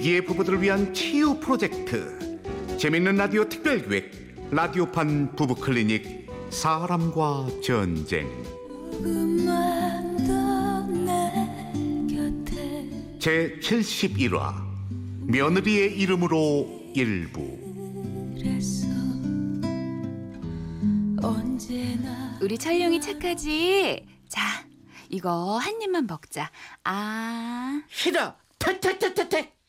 위기의 부부들을 위한 치유 프로젝트 재밌는 라디오 특별기획 라디오판 부부 클리닉 사람과 전쟁 제 71화 며느리의 이름으로 일부 우리 촬영이 착하지? 자, 이거 한 입만 먹자. 아, 싫어. 퇴퇴퇴퇴퇴.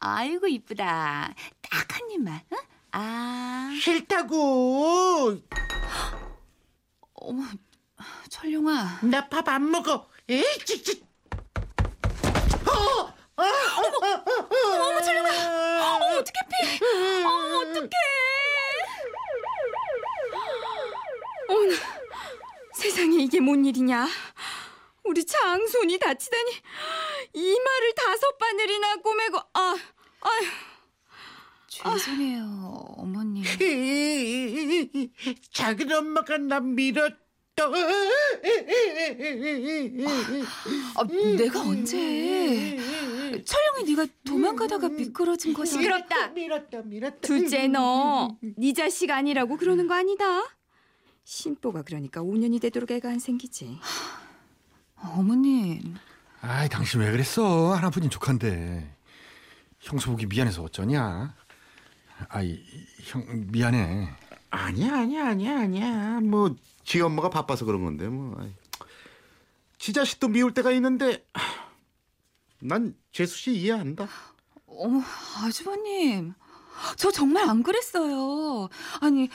아이고 이쁘다. 딱 한 입만. 응? 아, 싫다고. 어머, 철룡아. 나 밥 안 먹어. 에이, 찌찌. 어, 어머, 철룡아. 어머, 어떡해, 피. 어머, 어떡해. 세상에 이게 뭔 일이냐? 우리 장손이 다치다니 이마를 다섯 바늘이나 꼬매고 아, 아휴 죄송해요, 어머님. 작은 엄마가 나 밀었다. 아, 내가 언제? 철룡이 네가 도망가다가 미끄러진 거지. 시끄럽다. 밀었다, 밀었다. 둘째 너, 네 자식 아니라고 그러는 거 아니다. 신보가 그러니까 5년이 되도록 애가 안 생기지. 어머님. 아이 당신 왜 그랬어 하나뿐인 조카인데 형수 보기 미안해서 어쩌냐 아이 형 미안해 아니야 아니야 아니야 아니야 뭐 지 엄마가 바빠서 그런 건데 뭐 아이. 지 자식도 미울 때가 있는데 하, 난 재수 씨 이해한다 어머, 아주버님. 저 정말 안 그랬어요. 아니,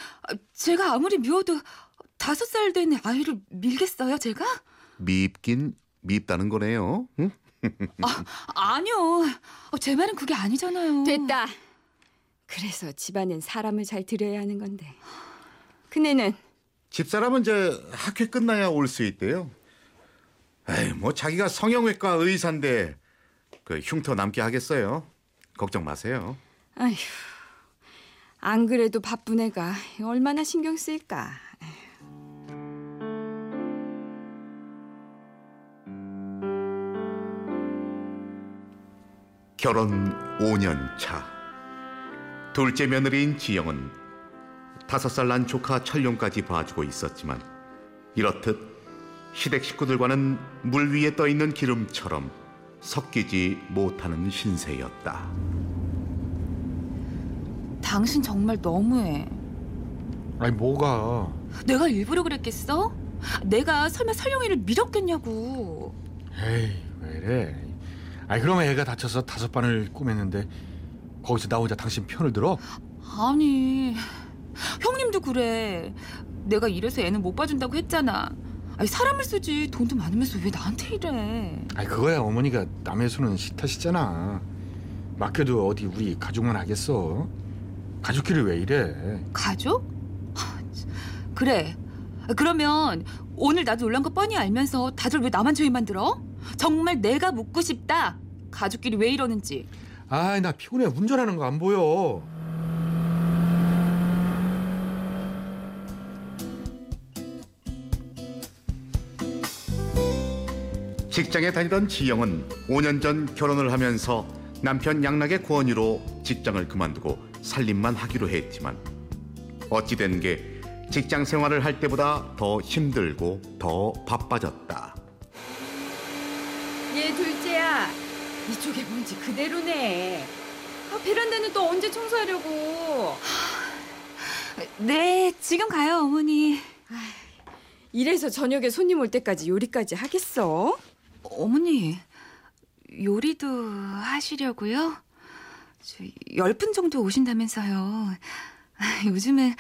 제가 아무리 미워도 다섯 살 된 아이를 밀겠어요, 제가? 밉긴 밉다는 거네요 응? 아니요. 제 말은 그게 아니잖아요. 됐다. 그래서 집안엔 사람을 잘 들여야 하는 건데. 그네는 집사람은 이제 학회 끝나야 올 수 있대요 에이 뭐 자기가 성형외과 의사인데 그 흉터 남게 하겠어요 걱정 마세요 아휴 안 그래도 바쁜 애가 얼마나 신경 쓰일까. 결혼 5년 차. 둘째 며느리인 지영은 다섯 살 난 조카 철룡까지 봐주고 있었지만 이렇듯 시댁 식구들과는 물 위에 떠 있는 기름처럼 섞이지 못하는 신세였다. 당신 정말 너무해. 아니 뭐가 내가 일부러 그랬겠어? 내가 설마 설영이를 밀었겠냐고. 에이 왜 이래 아이 그러면 애가 다쳐서 다섯 반을 꼬맸는데 거기서 나 혼자 당신 편을 들어 아니, 형님도 그래. 내가 이래서 애는 못 봐준다고 했잖아. 아니, 사람을 쓰지 돈도 많으면서 왜 나한테 이래? 아이 그거야 어머니가 남의 손은 싫다시잖아 맡겨도 어디 우리 가족만 하겠어 가족끼리 왜 이래 가족? 그래. 그러면 오늘 나도 놀란 거 뻔히 알면서 다들 왜 나만 죄인만 들어? 정말 내가 묻고 싶다. 가족끼리 왜 이러는지. 아이 나 피곤해 운전하는 거 안 보여 직장에 다니던 지영은 5년 전 결혼을 하면서 남편 양락의 권유로 직장을 그만두고 살림만 하기로 했지만 어찌된 게 직장 생활을 할 때보다 더 힘들고 더 바빠졌다. 얘 둘째야 이쪽에 뭔지 그대로네. 아, 베란다는 또 언제 청소하려고? 네, 지금 가요, 어머니. 이래서 저녁에 손님 올 때까지 요리까지 하겠어? 어머니, 요리도 하시려고요? 열 분 정도 오신다면서요. 요즘에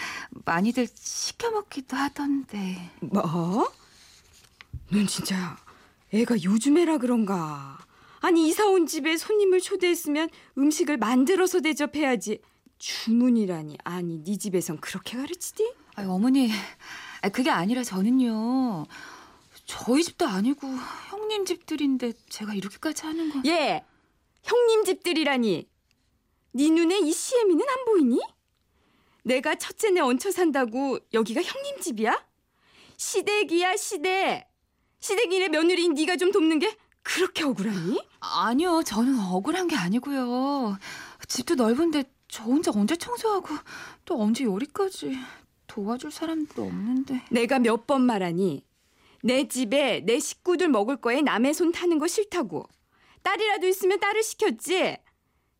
많이들 시켜 먹기도 하던데. 뭐? 넌 진짜 애가 요즘 애라 그런가? 아니 이사 온 집에 손님을 초대했으면 음식을 만들어서 대접해야지. 주문이라니 아니 네 집에선 그렇게 가르치디? 아니, 어머니, 아, 그게 아니라 저는요. 저희 집도 아니고 형님 집들인데 제가 이렇게까지 하는 건. 예, 형님 집들이라니. 네 눈에 이 시애미는 안 보이니? 내가 첫째네 얹혀 산다고 여기가 형님 집이야? 시댁이야 시댁. 시댁이네 며느리인 네가 좀 돕는 게 그렇게 억울하니? 아니요, 저는 억울한 게 아니고요. 집도 넓은데 저 혼자 언제 청소하고 또 언제 요리까지 도와줄 사람도 없는데. 내가 몇 번 말하니 내 집에 내 식구들 먹을 거에 남의 손 타는 거 싫다고. 딸이라도 있으면 딸을 시켰지.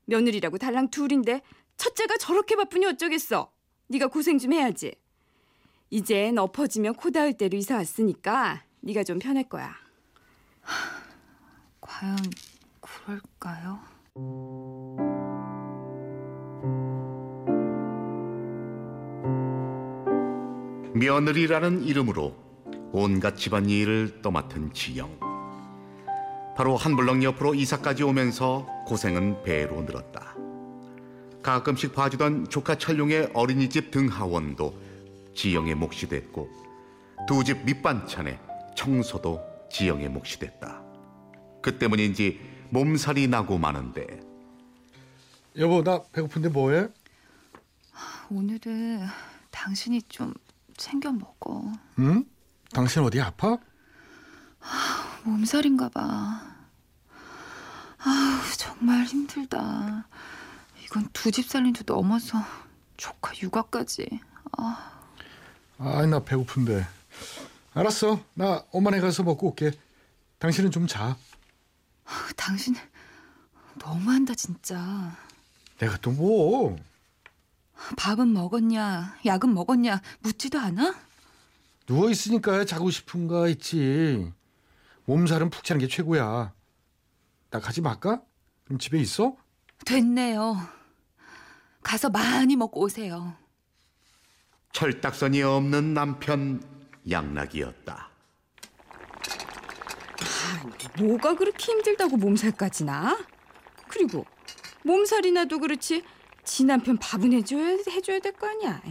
며느리라고 달랑 둘인데 첫째가 저렇게 바쁘니 어쩌겠어. 네가 고생 좀 해야지. 이젠 엎어지면 코 닿을 대로 이사 왔으니까 네가 좀 편할 거야. 과연 그럴까요? 며느리라는 이름으로 온갖 집안일을 떠맡은 지영. 바로 한블럭 옆으로 이사까지 오면서 고생은 배로 늘었다. 가끔씩 봐주던 조카 철룡의 어린이집 등하원도 지영의 몫이 됐고 두 집 밑반찬에 청소도 지영의 몫이 됐다. 그 때문인지 몸살이 나고 마는데 여보 나 배고픈데 뭐해? 오늘은 당신이 좀 챙겨 먹어. 응? 당신 어디 아파? 몸살인가 봐. 아우, 정말 힘들다. 이건 두 집 살림도 넘어서 조카 육아까지. 아이 나 배고픈데. 알았어. 나 엄마네 가서 먹고 올게. 당신은 좀 자. 당신 너무한다 진짜. 내가 또 뭐? 밥은 먹었냐, 약은 먹었냐 묻지도 않아? 누워 있으니까 자고 싶은가 있지. 몸살은 푹 자는 게 최고야. 나 가지 말까? 그럼 집에 있어? 됐네요. 가서 많이 먹고 오세요. 철딱선이 없는 남편 양락이었다. 뭐가 그렇게 힘들다고 몸살까지 나? 그리고 몸살이 나도 그렇지 지 남편 밥은 해줘야 해줘야 될 거 아니야.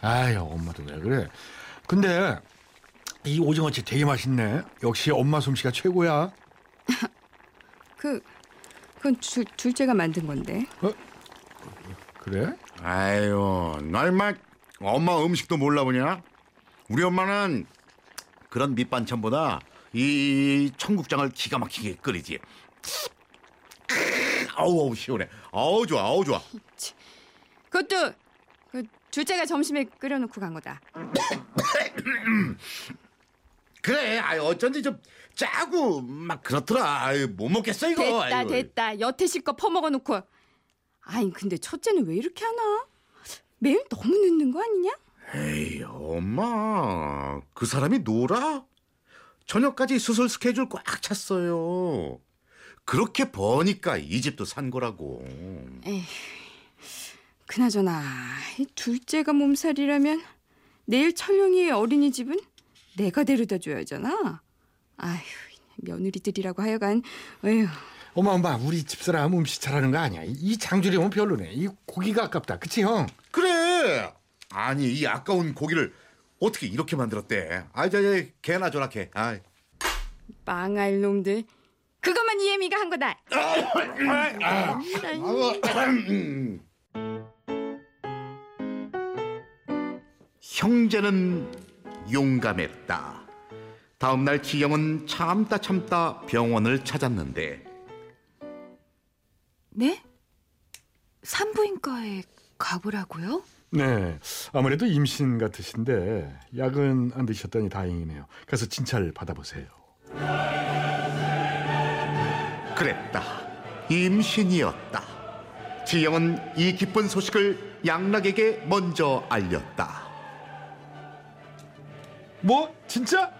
아유 엄마도 왜 그래? 근데 이 오징어채 되게 맛있네. 역시 엄마 솜씨가 최고야. 그 그건 줄, 둘째가 만든 건데. 그래? 아유, 널막 엄마 음식도 몰라 보냐? 우리 엄마는 그런 밑반찬보다 이 청국장을 기가 막히게 끓이지. 아우, 아우 시원해. 아우 좋아, 아우 좋아. 그것도 그 둘째가 점심에 끓여놓고 간 거다. 그래, 아유 어쩐지 좀 짜고 막 그렇더라. 아유 못 먹겠어 이거. 됐다 아이고. 됐다 여태실 거 퍼먹어 놓고. 아니 근데 첫째는 왜 이렇게 하나? 매일 너무 늦는 거 아니냐? 에이, 엄마. 그 사람이 놀아? 저녁까지 수술 스케줄 꽉 찼어요. 그렇게 버니까 이 집도 산 거라고. 그나저나 이 둘째가 몸살이라면 내일 철룡이의 어린이집은 내가 데려다 줘야잖아. 아휴 며느리들이라고 하여간 에휴 엄마 엄마 우리 집사람 음식 잘하는 거 아니야. 이 장조림은 별로네. 이 고기가 아깝다. 그치 형? 그래. 아니, 이 아까운 고기를 어떻게 이렇게 만들었대? 아, 저, 저, 개나 줘라, 개. 아, 망할 놈들. 그것만 이혜미가 한 거다. 형제는 용감했다. 다음 날 지영은 참다 참다 병원을 찾았는데 네? 산부인과에 가보라고요? 네. 아무래도 임신 같으신데 약은 안 드셨다니 다행이네요. 가서 진찰 받아보세요. 그랬다. 임신이었다. 지영은 이 기쁜 소식을 양락에게 먼저 알렸다. 뭐? 진짜?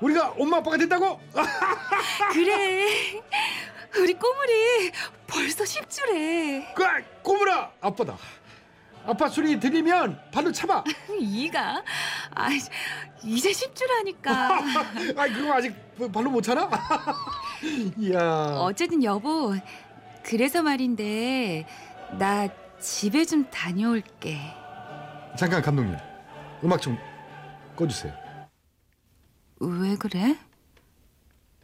우리가 엄마 아빠가 됐다고? 그래. 우리 꼬물이 벌써 10주래. 그 꼬물아 아빠다. 아빠 소리 들리면 발로 차봐. 이가 아 이제 10주라니까. 아 그거 아직 발로 못 차나? 이야. 어쨌든 여보 그래서 말인데 나 집에 좀 다녀올게. 잠깐 감독님 음악 좀 꺼주세요. 왜 그래?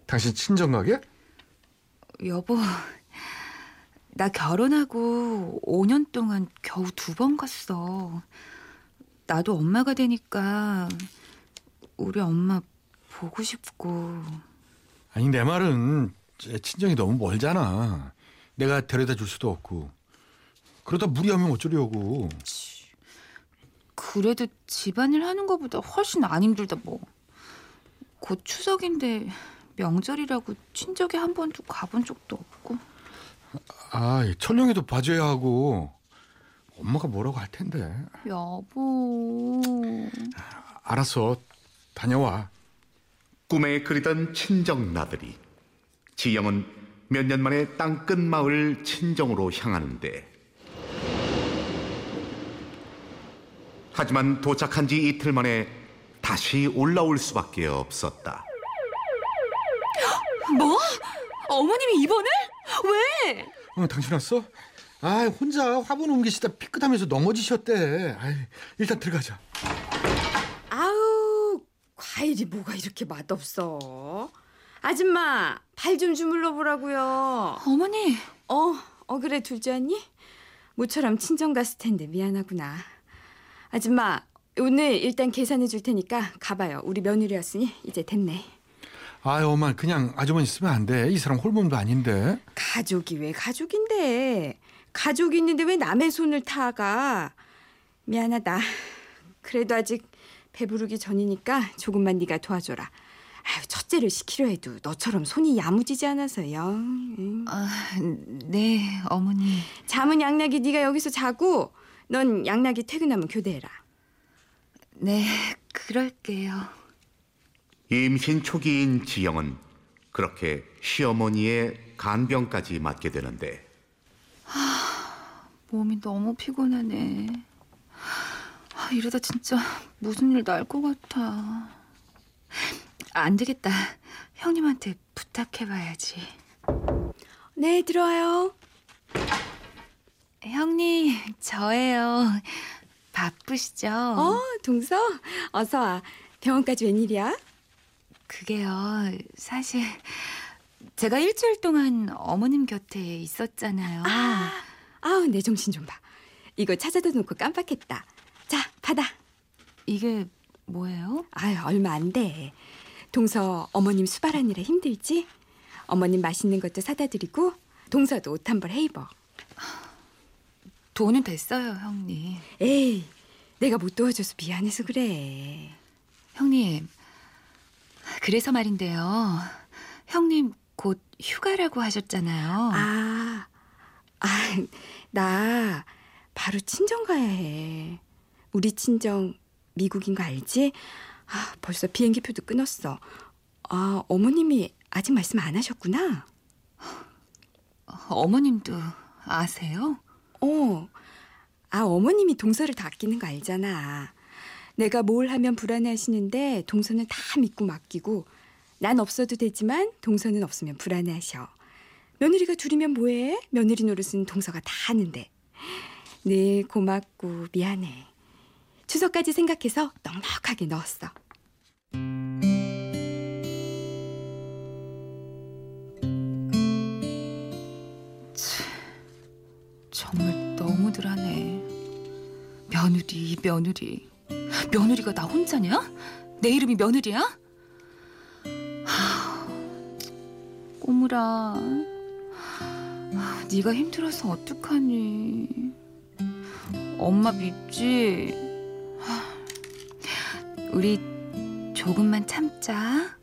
당신 친정 가게? 여보 나 결혼하고 5년 동안 겨우 두 번 갔어. 나도 엄마가 되니까 우리 엄마 보고 싶고 아니 내 말은 제 친정이 너무 멀잖아. 내가 데려다 줄 수도 없고. 그러다 무리하면 어쩌려고. 그래도 집안일 하는 것보다 훨씬 안 힘들다 뭐. 곧 추석인데 명절이라고 친정에 한 번도 가본 적도 없고. 아, 철룡이도 봐줘야 하고. 엄마가 뭐라고 할 텐데. 여보. 알았어. 다녀와. 꿈에 그리던 친정 나들이 지영은 몇 년 만에 땅끝 마을 친정으로 향하는데 하지만 도착한 지 이틀 만에 다시 올라올 수밖에 없었다. 뭐? 어머님이 입원을? 왜? 어, 당신 왔어? 아, 혼자 화분 옮기시다 피끗하면서 넘어지셨대. 아이, 일단 들어가자. 아우 과일이 뭐가 이렇게 맛없어? 아줌마 발 좀 주물러 보라고요. 어머니. 어, 어 그래 둘째 언니? 모처럼 친정 갔을 텐데 미안하구나. 아줌마 오늘 일단 계산해 줄 테니까 가봐요. 우리 며느리 왔으니 이제 됐네. 아유, 엄마 그냥 아주머니 쓰면 안 돼. 이 사람 홀몸도 아닌데. 가족이 왜 가족인데? 가족이 있는데 왜 남의 손을 타가? 미안하다. 그래도 아직 배부르기 전이니까 조금만 네가 도와줘라. 아유, 첫째를 시키려 해도 너처럼 손이 야무지지 않아서요. 응. 아, 네, 어머니. 잠은 양락이 네가 여기서 자고 넌 양락이 퇴근하면 교대해라. 네, 그럴게요. 임신 초기인 지영은 그렇게 시어머니의 간병까지 맡게 되는데 몸이 너무 피곤하네. 아, 이러다 진짜 무슨 일 날 것 같아. 안 되겠다. 형님한테 부탁해봐야지. 네, 들어와요. 형님, 저예요. 바쁘시죠? 어, 동서? 어서 와. 병원까지 웬일이야? 그게요. 사실 제가 일주일 동안 어머님 곁에 있었잖아요. 아, 아우, 내 정신 좀 봐. 이거 찾아다 놓고 깜빡했다. 자, 받아. 이게 뭐예요? 아유, 얼마 안 돼. 동서 어머님 수발하느라 힘들지? 어머님 맛있는 것도 사다 드리고 동서도 옷 한 벌 해 입어. 돈은 됐어요, 형님. 에이, 내가 못 도와줘서 미안해서 그래. 형님. 그래서 말인데요. 형님 곧 휴가라고 하셨잖아요. 아, 아, 나 바로 친정 가야 해. 우리 친정 미국인 거 알지? 아, 벌써 비행기표도 끊었어. 아, 어머님이 아직 말씀 안 하셨구나. 어머님도 아세요? 어, 아, 어머님이 동서를 다 아끼는 거 알잖아. 내가 뭘 하면 불안해 하시는데 동서는 다 믿고 맡기고 난 없어도 되지만 동서는 없으면 불안해 하셔. 며느리가 둘이면 뭐해? 며느리 노릇은 동서가 다 하는데. 늘 고맙고 미안해. 추석까지 생각해서 넉넉하게 넣었어. 정말 너무들 하네. 며느리, 며느리. 며느리가 나 혼자냐? 내 이름이 며느리야? 하, 꼬물아. 아, 네가 힘들어서 어떡하니? 엄마 믿지? 하, 우리 조금만 참자.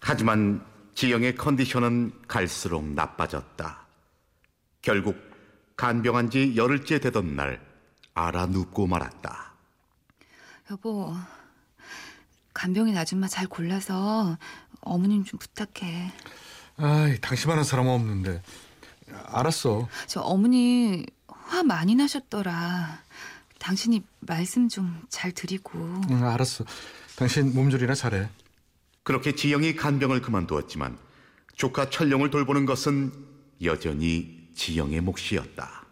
하지만 지영의 컨디션은 갈수록 나빠졌다. 결국 간병한 지 열흘째 되던 날 알아 눕고 말았다. 여보, 간병인 아줌마 잘 골라서 어머님 좀 부탁해. 아이, 당신만한 사람은 없는데. 알았어. 저 어머니 화 많이 나셨더라. 당신이 말씀 좀 잘 드리고. 응, 알았어. 당신 몸조리나 잘해. 그렇게 지영이 간병을 그만두었지만 조카 철룡을 돌보는 것은 여전히 지영의 몫이었다.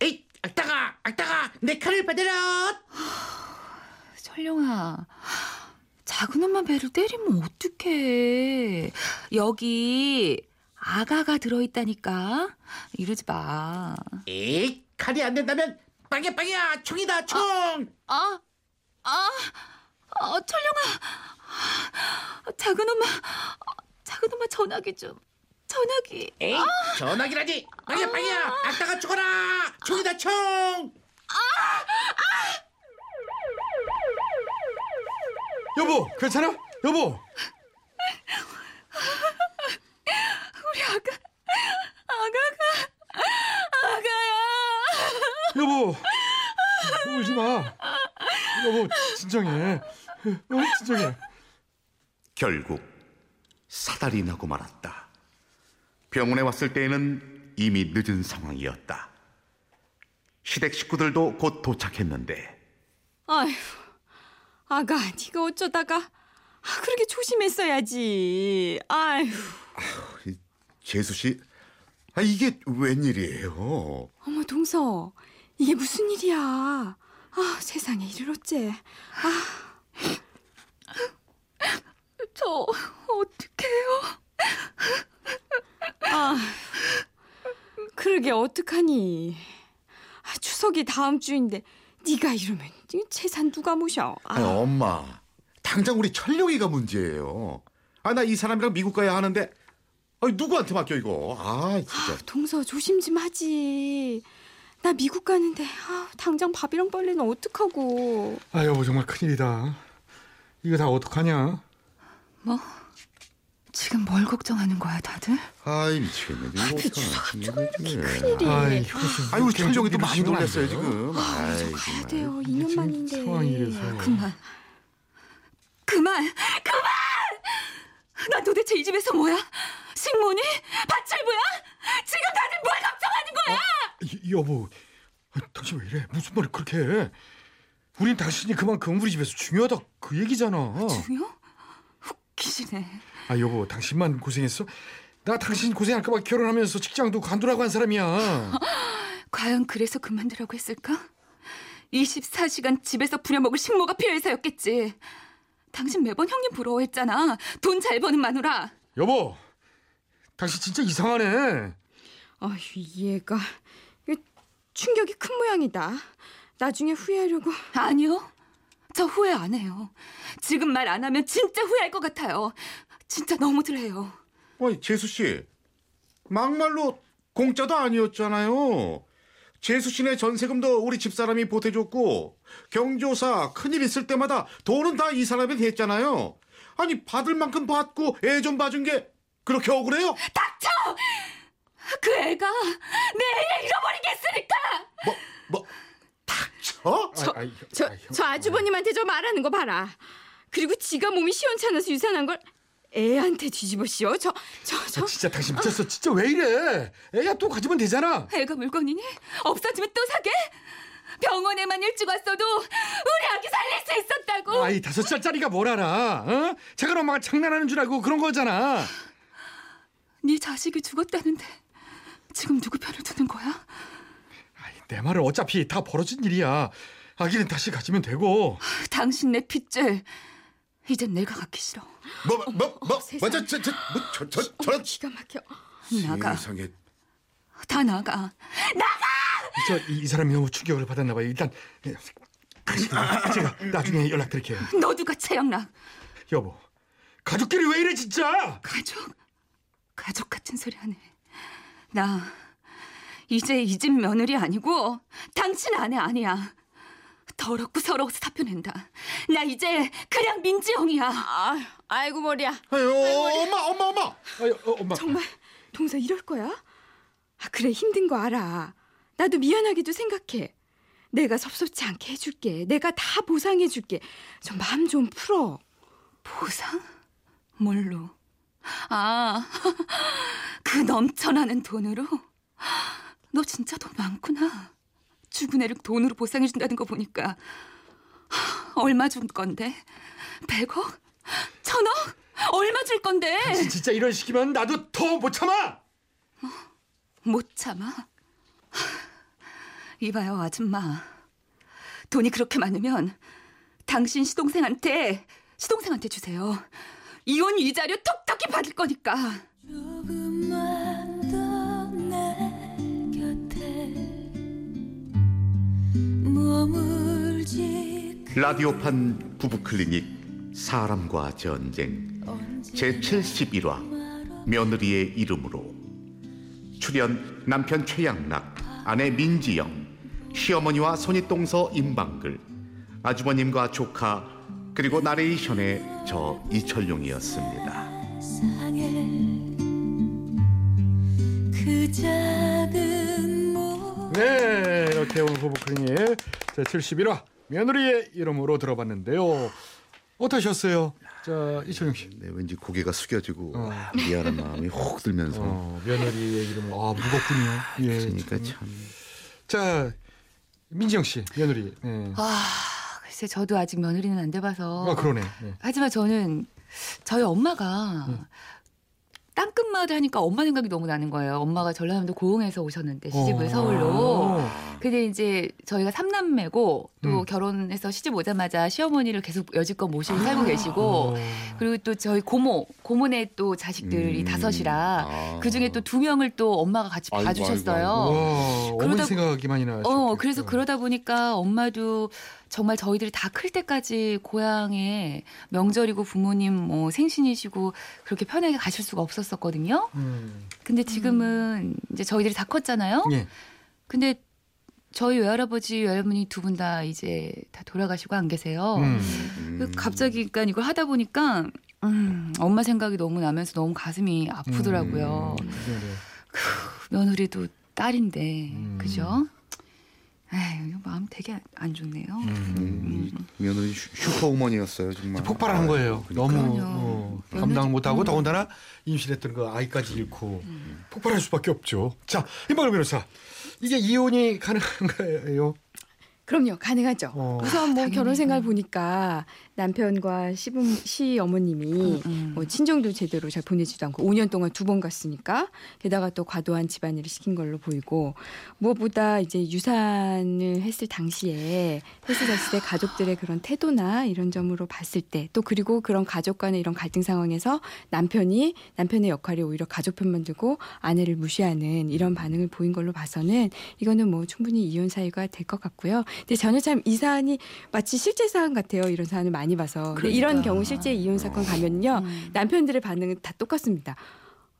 에이, 악다가, 악다가, 내 칼을 받아라. 철룡아, 작은 엄마 배를 때리면 어떡해. 여기 아가가 들어있다니까. 이러지 마. 에이, 칼이 안 된다면 빵야 빵야 총이다 총. 아, 아, 아, 철룡아. 작은 엄마, 작은 엄마 전화기 좀. 전화기. 에이 전화기라니 빵이야 빵이야 악다가 죽어라 총이다 총 여보, 괜찮아? 여보. 우리 아가, 아가가, 아가야. 여보. 울지 마. 여보, 진정해. 어, 진정해. 결국 사달이 나고 말았다. 병원에 왔을 때에는 이미 늦은 상황이었다. 시댁 식구들도 곧 도착했는데 아휴, 아가, 네가 어쩌다가 아, 그렇게 조심했어야지. 아휴, 재수 씨, 아, 이게 웬일이에요? 어머 동서, 이게 무슨 일이야? 아, 세상에 이를 어째? 저 어떡해요? 아, 그러게 어떡하니? 아, 추석이 다음 주인데 네가 이러면 이 재산 누가 모셔? 아, 아니, 엄마, 당장 우리 철룡이가 문제예요. 아, 나 이 사람이랑 미국 가야 하는데, 아, 누구한테 맡겨 이거? 아, 진짜. 동서 조심 좀 하지. 나 미국 가는데 아, 당장 밥이랑 빨래는 어떡하고? 아, 여보, 정말 큰일이다. 이거 다 어떡하냐? 뭐? 지금 뭘 걱정하는 거야, 다들? 아이 미치겠네. 이거 어떡하나. 큰일이. 아이, 철룡이도 좀 많이 놀랐어요? 지금. 아이, 저 가야. 돼요. 이게 2년 지금 만인데. 상황이 이래서. 그만. 그만! 그만! 난 도대체 이 집에서 뭐야? 식모니? 밭출부야? 지금 다들 뭘 걱정하는 거야? 이- 여보, 아, 당신 왜 이래? 무슨 말을 그렇게 해? 우린 당신이 그만큼 우리 집에서 중요하다 그 얘기잖아. 중요? 웃기시네. 아 여보, 당신만 고생했어? 나 당신 고생할까봐 결혼하면서 직장도 관두라고 한 사람이야. 과연 그래서 그만두라고 했을까? 24시간 집에서 부려먹을 식모가 필요해서였겠지. 당신 매번 형님 부러워했잖아. 돈 잘 버는 마누라. 여보, 당신 진짜 이상하네. 아휴, 얘가 이거 충격이 큰 모양이다. 나중에 후회하려고. 아니요. 저 후회 안 해요. 지금 말 안 하면 진짜 후회할 것 같아요. 진짜 너무들 해요. 아니 재수 씨, 막말로 공짜도 아니었잖아요. 재수 씨네 전세금도 우리 집사람이 보태줬고 경조사 큰일 있을 때마다 돈은 다 이 사람이 했잖아요. 아니 받을 만큼 받고 애 좀 봐준 게 그렇게 억울해요? 닥쳐! 그 애가 내 애를 잃어버리겠으니까! 뭐 뭐 닥쳐? 저, 아, 아이, 저, 아이, 형. 저 아주버님한테 저 말하는 거 봐라. 그리고 지가 몸이 시원찮아서 유산한 걸 애한테 뒤집어 씌워. 저, 저, 저. 아, 진짜 당신 미쳤어. 진짜 왜 이래? 애야 또 가지면 되잖아. 애가 물건이니? 없어지면 또 사게? 병원에만 일찍 왔어도 우리 아기 살릴 수 있었다고! 아이 다섯 살짜리가 뭘 알아? 어? 작은 엄마가 장난하는 줄 알고 그런 거잖아. 네 자식이 죽었다는데 지금 누구 편을 드는 거야? 아이, 내 말은 어차피 다 벌어진 일이야. 아기는 다시 가지면 되고. 당신 내 핏줄 이젠 내가 갖기 싫어. 뭐 뭐뭐 어머, 세상에. 맞아 저저 저 저런 기가 막혀. 나가. 세상에 다 나가. 저, 이, 이 사람이 너무 충격을 받았나 봐요. 일단 예, 제가 나중에 연락드릴게요. 너 누가 최영락? 여보, 가족끼리 왜 이래 진짜? 가족? 가족 같은 소리 하네. 나 이제 이 집 며느리 아니고 당신 아내 아니야. 더럽고 서러워서 사표 낸다. 나 이제 그냥 민지영이야. 아, 아이고 머리야. 아유 엄마 엄마 엄마 아유, 어, 엄마. 정말 동서 이럴 거야? 아, 그래 힘든 거 알아. 나도 미안하게도 생각해. 내가 섭섭지 않게 해줄게. 내가 다 보상해줄게. 좀 마음 좀 풀어. 보상? 뭘로? 아, 그 넘쳐나는 돈으로? 너 진짜 돈 많구나. 죽은 애를 돈으로 보상해 준다는 거 보니까. 얼마 준 건데? 100억? 천억? 얼마 줄 건데? 당신 진짜 이런 식이면 나도 더 못 참아. 못 참아. 이봐요, 아줌마. 돈이 그렇게 많으면 당신 시동생한테, 시동생한테 주세요. 이혼 이자료 톡톡히 받을 거니까. 라디오판 부부 클리닉 사람과 전쟁 제71화 며느리의 이름으로 출연 남편 최양락 아내 민지영 시어머니와 손윗동서 임방글 아주버님과 조카 그리고 나레이션의 저 이철용이었습니다. 그 네, 이렇게 오늘 부부클리닉 제 71화 며느리의 이름으로 들어봤는데요. 어떠셨어요? 자, 이철용 씨. 네, 왠지 고개가 숙여지고 어. 아, 미안한 마음이 혹 들면서 어, 며느리의 이름 아 무겁군요. 예. 그러니까 참 자, 민지영 씨 며느리. 네. 아, 글쎄 저도 아직 며느리는 안 돼봐서. 아 그러네. 네. 하지만 저는 저희 엄마가 네. 땅끝마을 하니까 엄마 생각이 너무 나는 거예요. 엄마가 전라남도 고흥에서 오셨는데 시집을 어. 서울로. 근데 이제 저희가 삼남매고 또 음. 결혼해서 시집 오자마자 시어머니를 계속 여지껏 모시고 살고 계시고 어. 그리고 또 저희 고모 고모네 또 자식들이 음. 다섯이라 아. 그 중에 또 두 명을 또 엄마가 같이 아이고, 봐주셨어요. 아이고, 와, 어머니 그러다- 생각이 많이 나죠. 어, 그래서 그러다 보니까 엄마도 정말 저희들이 다 클 때까지 고향에 명절이고 부모님 뭐 생신이시고 그렇게 편하게 가실 수가 없었었거든요. 음. 근데 지금은 이제 저희들이 다 컸잖아요. 예. 근데 저희 외할아버지, 외할머니 두 분 다 이제 다 돌아가시고 안 계세요. 음. 그 갑자기 그러니까 이걸 하다 보니까 음, 엄마 생각이 너무 나면서 너무 가슴이 아프더라고요. 네, 네. 며느리도 딸인데 음. 그죠? 에휴, 마음 되게 안 좋네요. 음, 이 며느리 슈- 슈퍼우먼이었어요 정말. 폭발한 거예요. 너무 그럼요. 어, 감당 못하고 음. 더군다나 임신했던 그 아이까지 잃고 폭발할 수밖에 없죠. 자, 임박을 변호사. 이게 이혼이 가능한가요? 그럼요, 가능하죠. 어. 우선 뭐 당연히. 결혼 생활 보니까 남편과 시부 시 어머님이 음. 뭐 친정도 제대로 잘 보내지도 않고 5년 동안 두 번 갔으니까 게다가 또 과도한 집안일을 시킨 걸로 보이고 무엇보다 이제 유산을 했을 당시에 했을 때 가족들의 그런 태도나 이런 점으로 봤을 때 또 그리고 그런 가족 간의 이런 갈등 상황에서 남편이 남편의 역할이 오히려 가족 편만 두고 아내를 무시하는 이런 반응을 보인 걸로 봐서는 이거는 뭐 충분히 이혼 사유가 될 것 같고요. 근데 저는 참 이 사안이 마치 실제 사안 같아요. 이런 사안을 많이 봐서. 근데 이런 그러니까. 경우 실제 이혼 사건 가면요. 음. 남편들의 반응은 다 똑같습니다.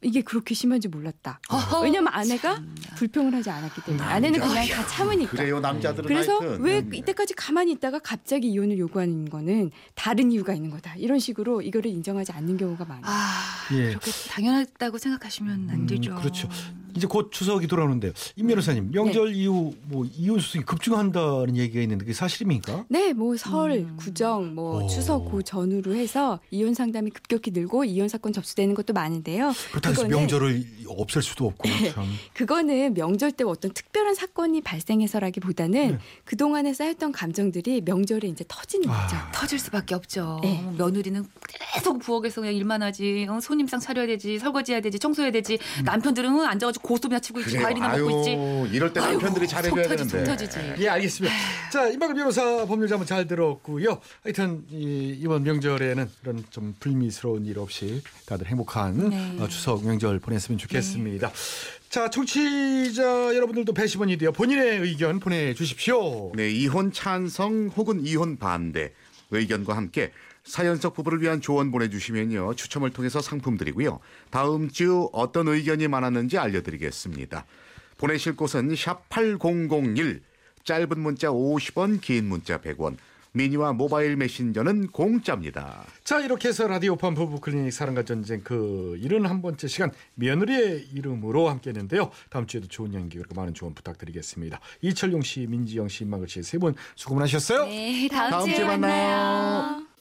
이게 그렇게 심한지 몰랐다. 어허, 왜냐면 아내가 참나. 불평을 하지 않았기 때문에 아내는 그냥 다 참으니까. 그래요 남자들은 그래서 하여튼. 왜 음. 이때까지 가만히 있다가 갑자기 이혼을 요구하는 거는 다른 이유가 있는 거다. 이런 식으로 이거를 인정하지 않는 경우가 많아요. 아, 예. 그렇게 당연하다고 생각하시면 안 음, 되죠. 그렇죠. 이제 곧 추석이 돌아오는데요. 임 변호사님, 명절 이후 뭐 이혼 수준이 급증한다는 얘기가 있는데 그게 사실입니까? 네, 뭐 설, 음. 구정, 뭐 오. 추석 그 전후로 해서 이혼 상담이 급격히 늘고 이혼 사건 접수되는 것도 많은데요. 그렇다고 명절을 없앨 수도 없고 참. 그거는 명절 때 어떤 특별한 사건이 발생해서라기보다는 네. 그 동안에 쌓였던 감정들이 명절에 이제 터지는 아. 거죠. 터질 수밖에 없죠. 네. 며느리는 계속 부엌에서 그냥 일만 하지. 어, 손님상 차려야 되지. 설거지해야 되지. 청소해야 되지. 남편들은 어, 앉아가지고 고스톱이나 치고 있지. 그래요. 과일이나 아유, 먹고 있지. 이럴 때 남편들이 잘해줘야 되는데. 속 터지지. 예, 알겠습니다. 자, 임박을 변호사 법률 자문 잘 들었고요. 하여튼 이, 이번 명절에는 이런 좀 불미스러운 일 없이 다들 행복한 네. 어, 추석 명절 보냈으면 좋겠습니다. 자, 청취자 여러분들도 배심원이 되어 본인의 의견 보내주십시오. 네, 이혼 찬성 혹은 이혼 반대 의견과 함께 사연석 부부를 위한 조언 보내주시면요 추첨을 통해서 상품 드리고요 다음 주 어떤 의견이 많았는지 알려드리겠습니다. 보내실 곳은 샵 #8001 짧은 문자 50원, 긴 문자 100원. 미니와 모바일 메신저는 공짜입니다. 자, 이렇게 해서 라디오판 부부 클리닉 사랑과 전쟁 그 71번째 시간 며느리의 이름으로 함께 했는데요. 다음 주에도 좋은 연기 그리고 많은 조언 부탁드리겠습니다. 이철용 씨, 민지영 씨, 임망글 씨세 분 수고 많으셨어요. 네, 다음, 다음 주에 주에 만나요. 만나요.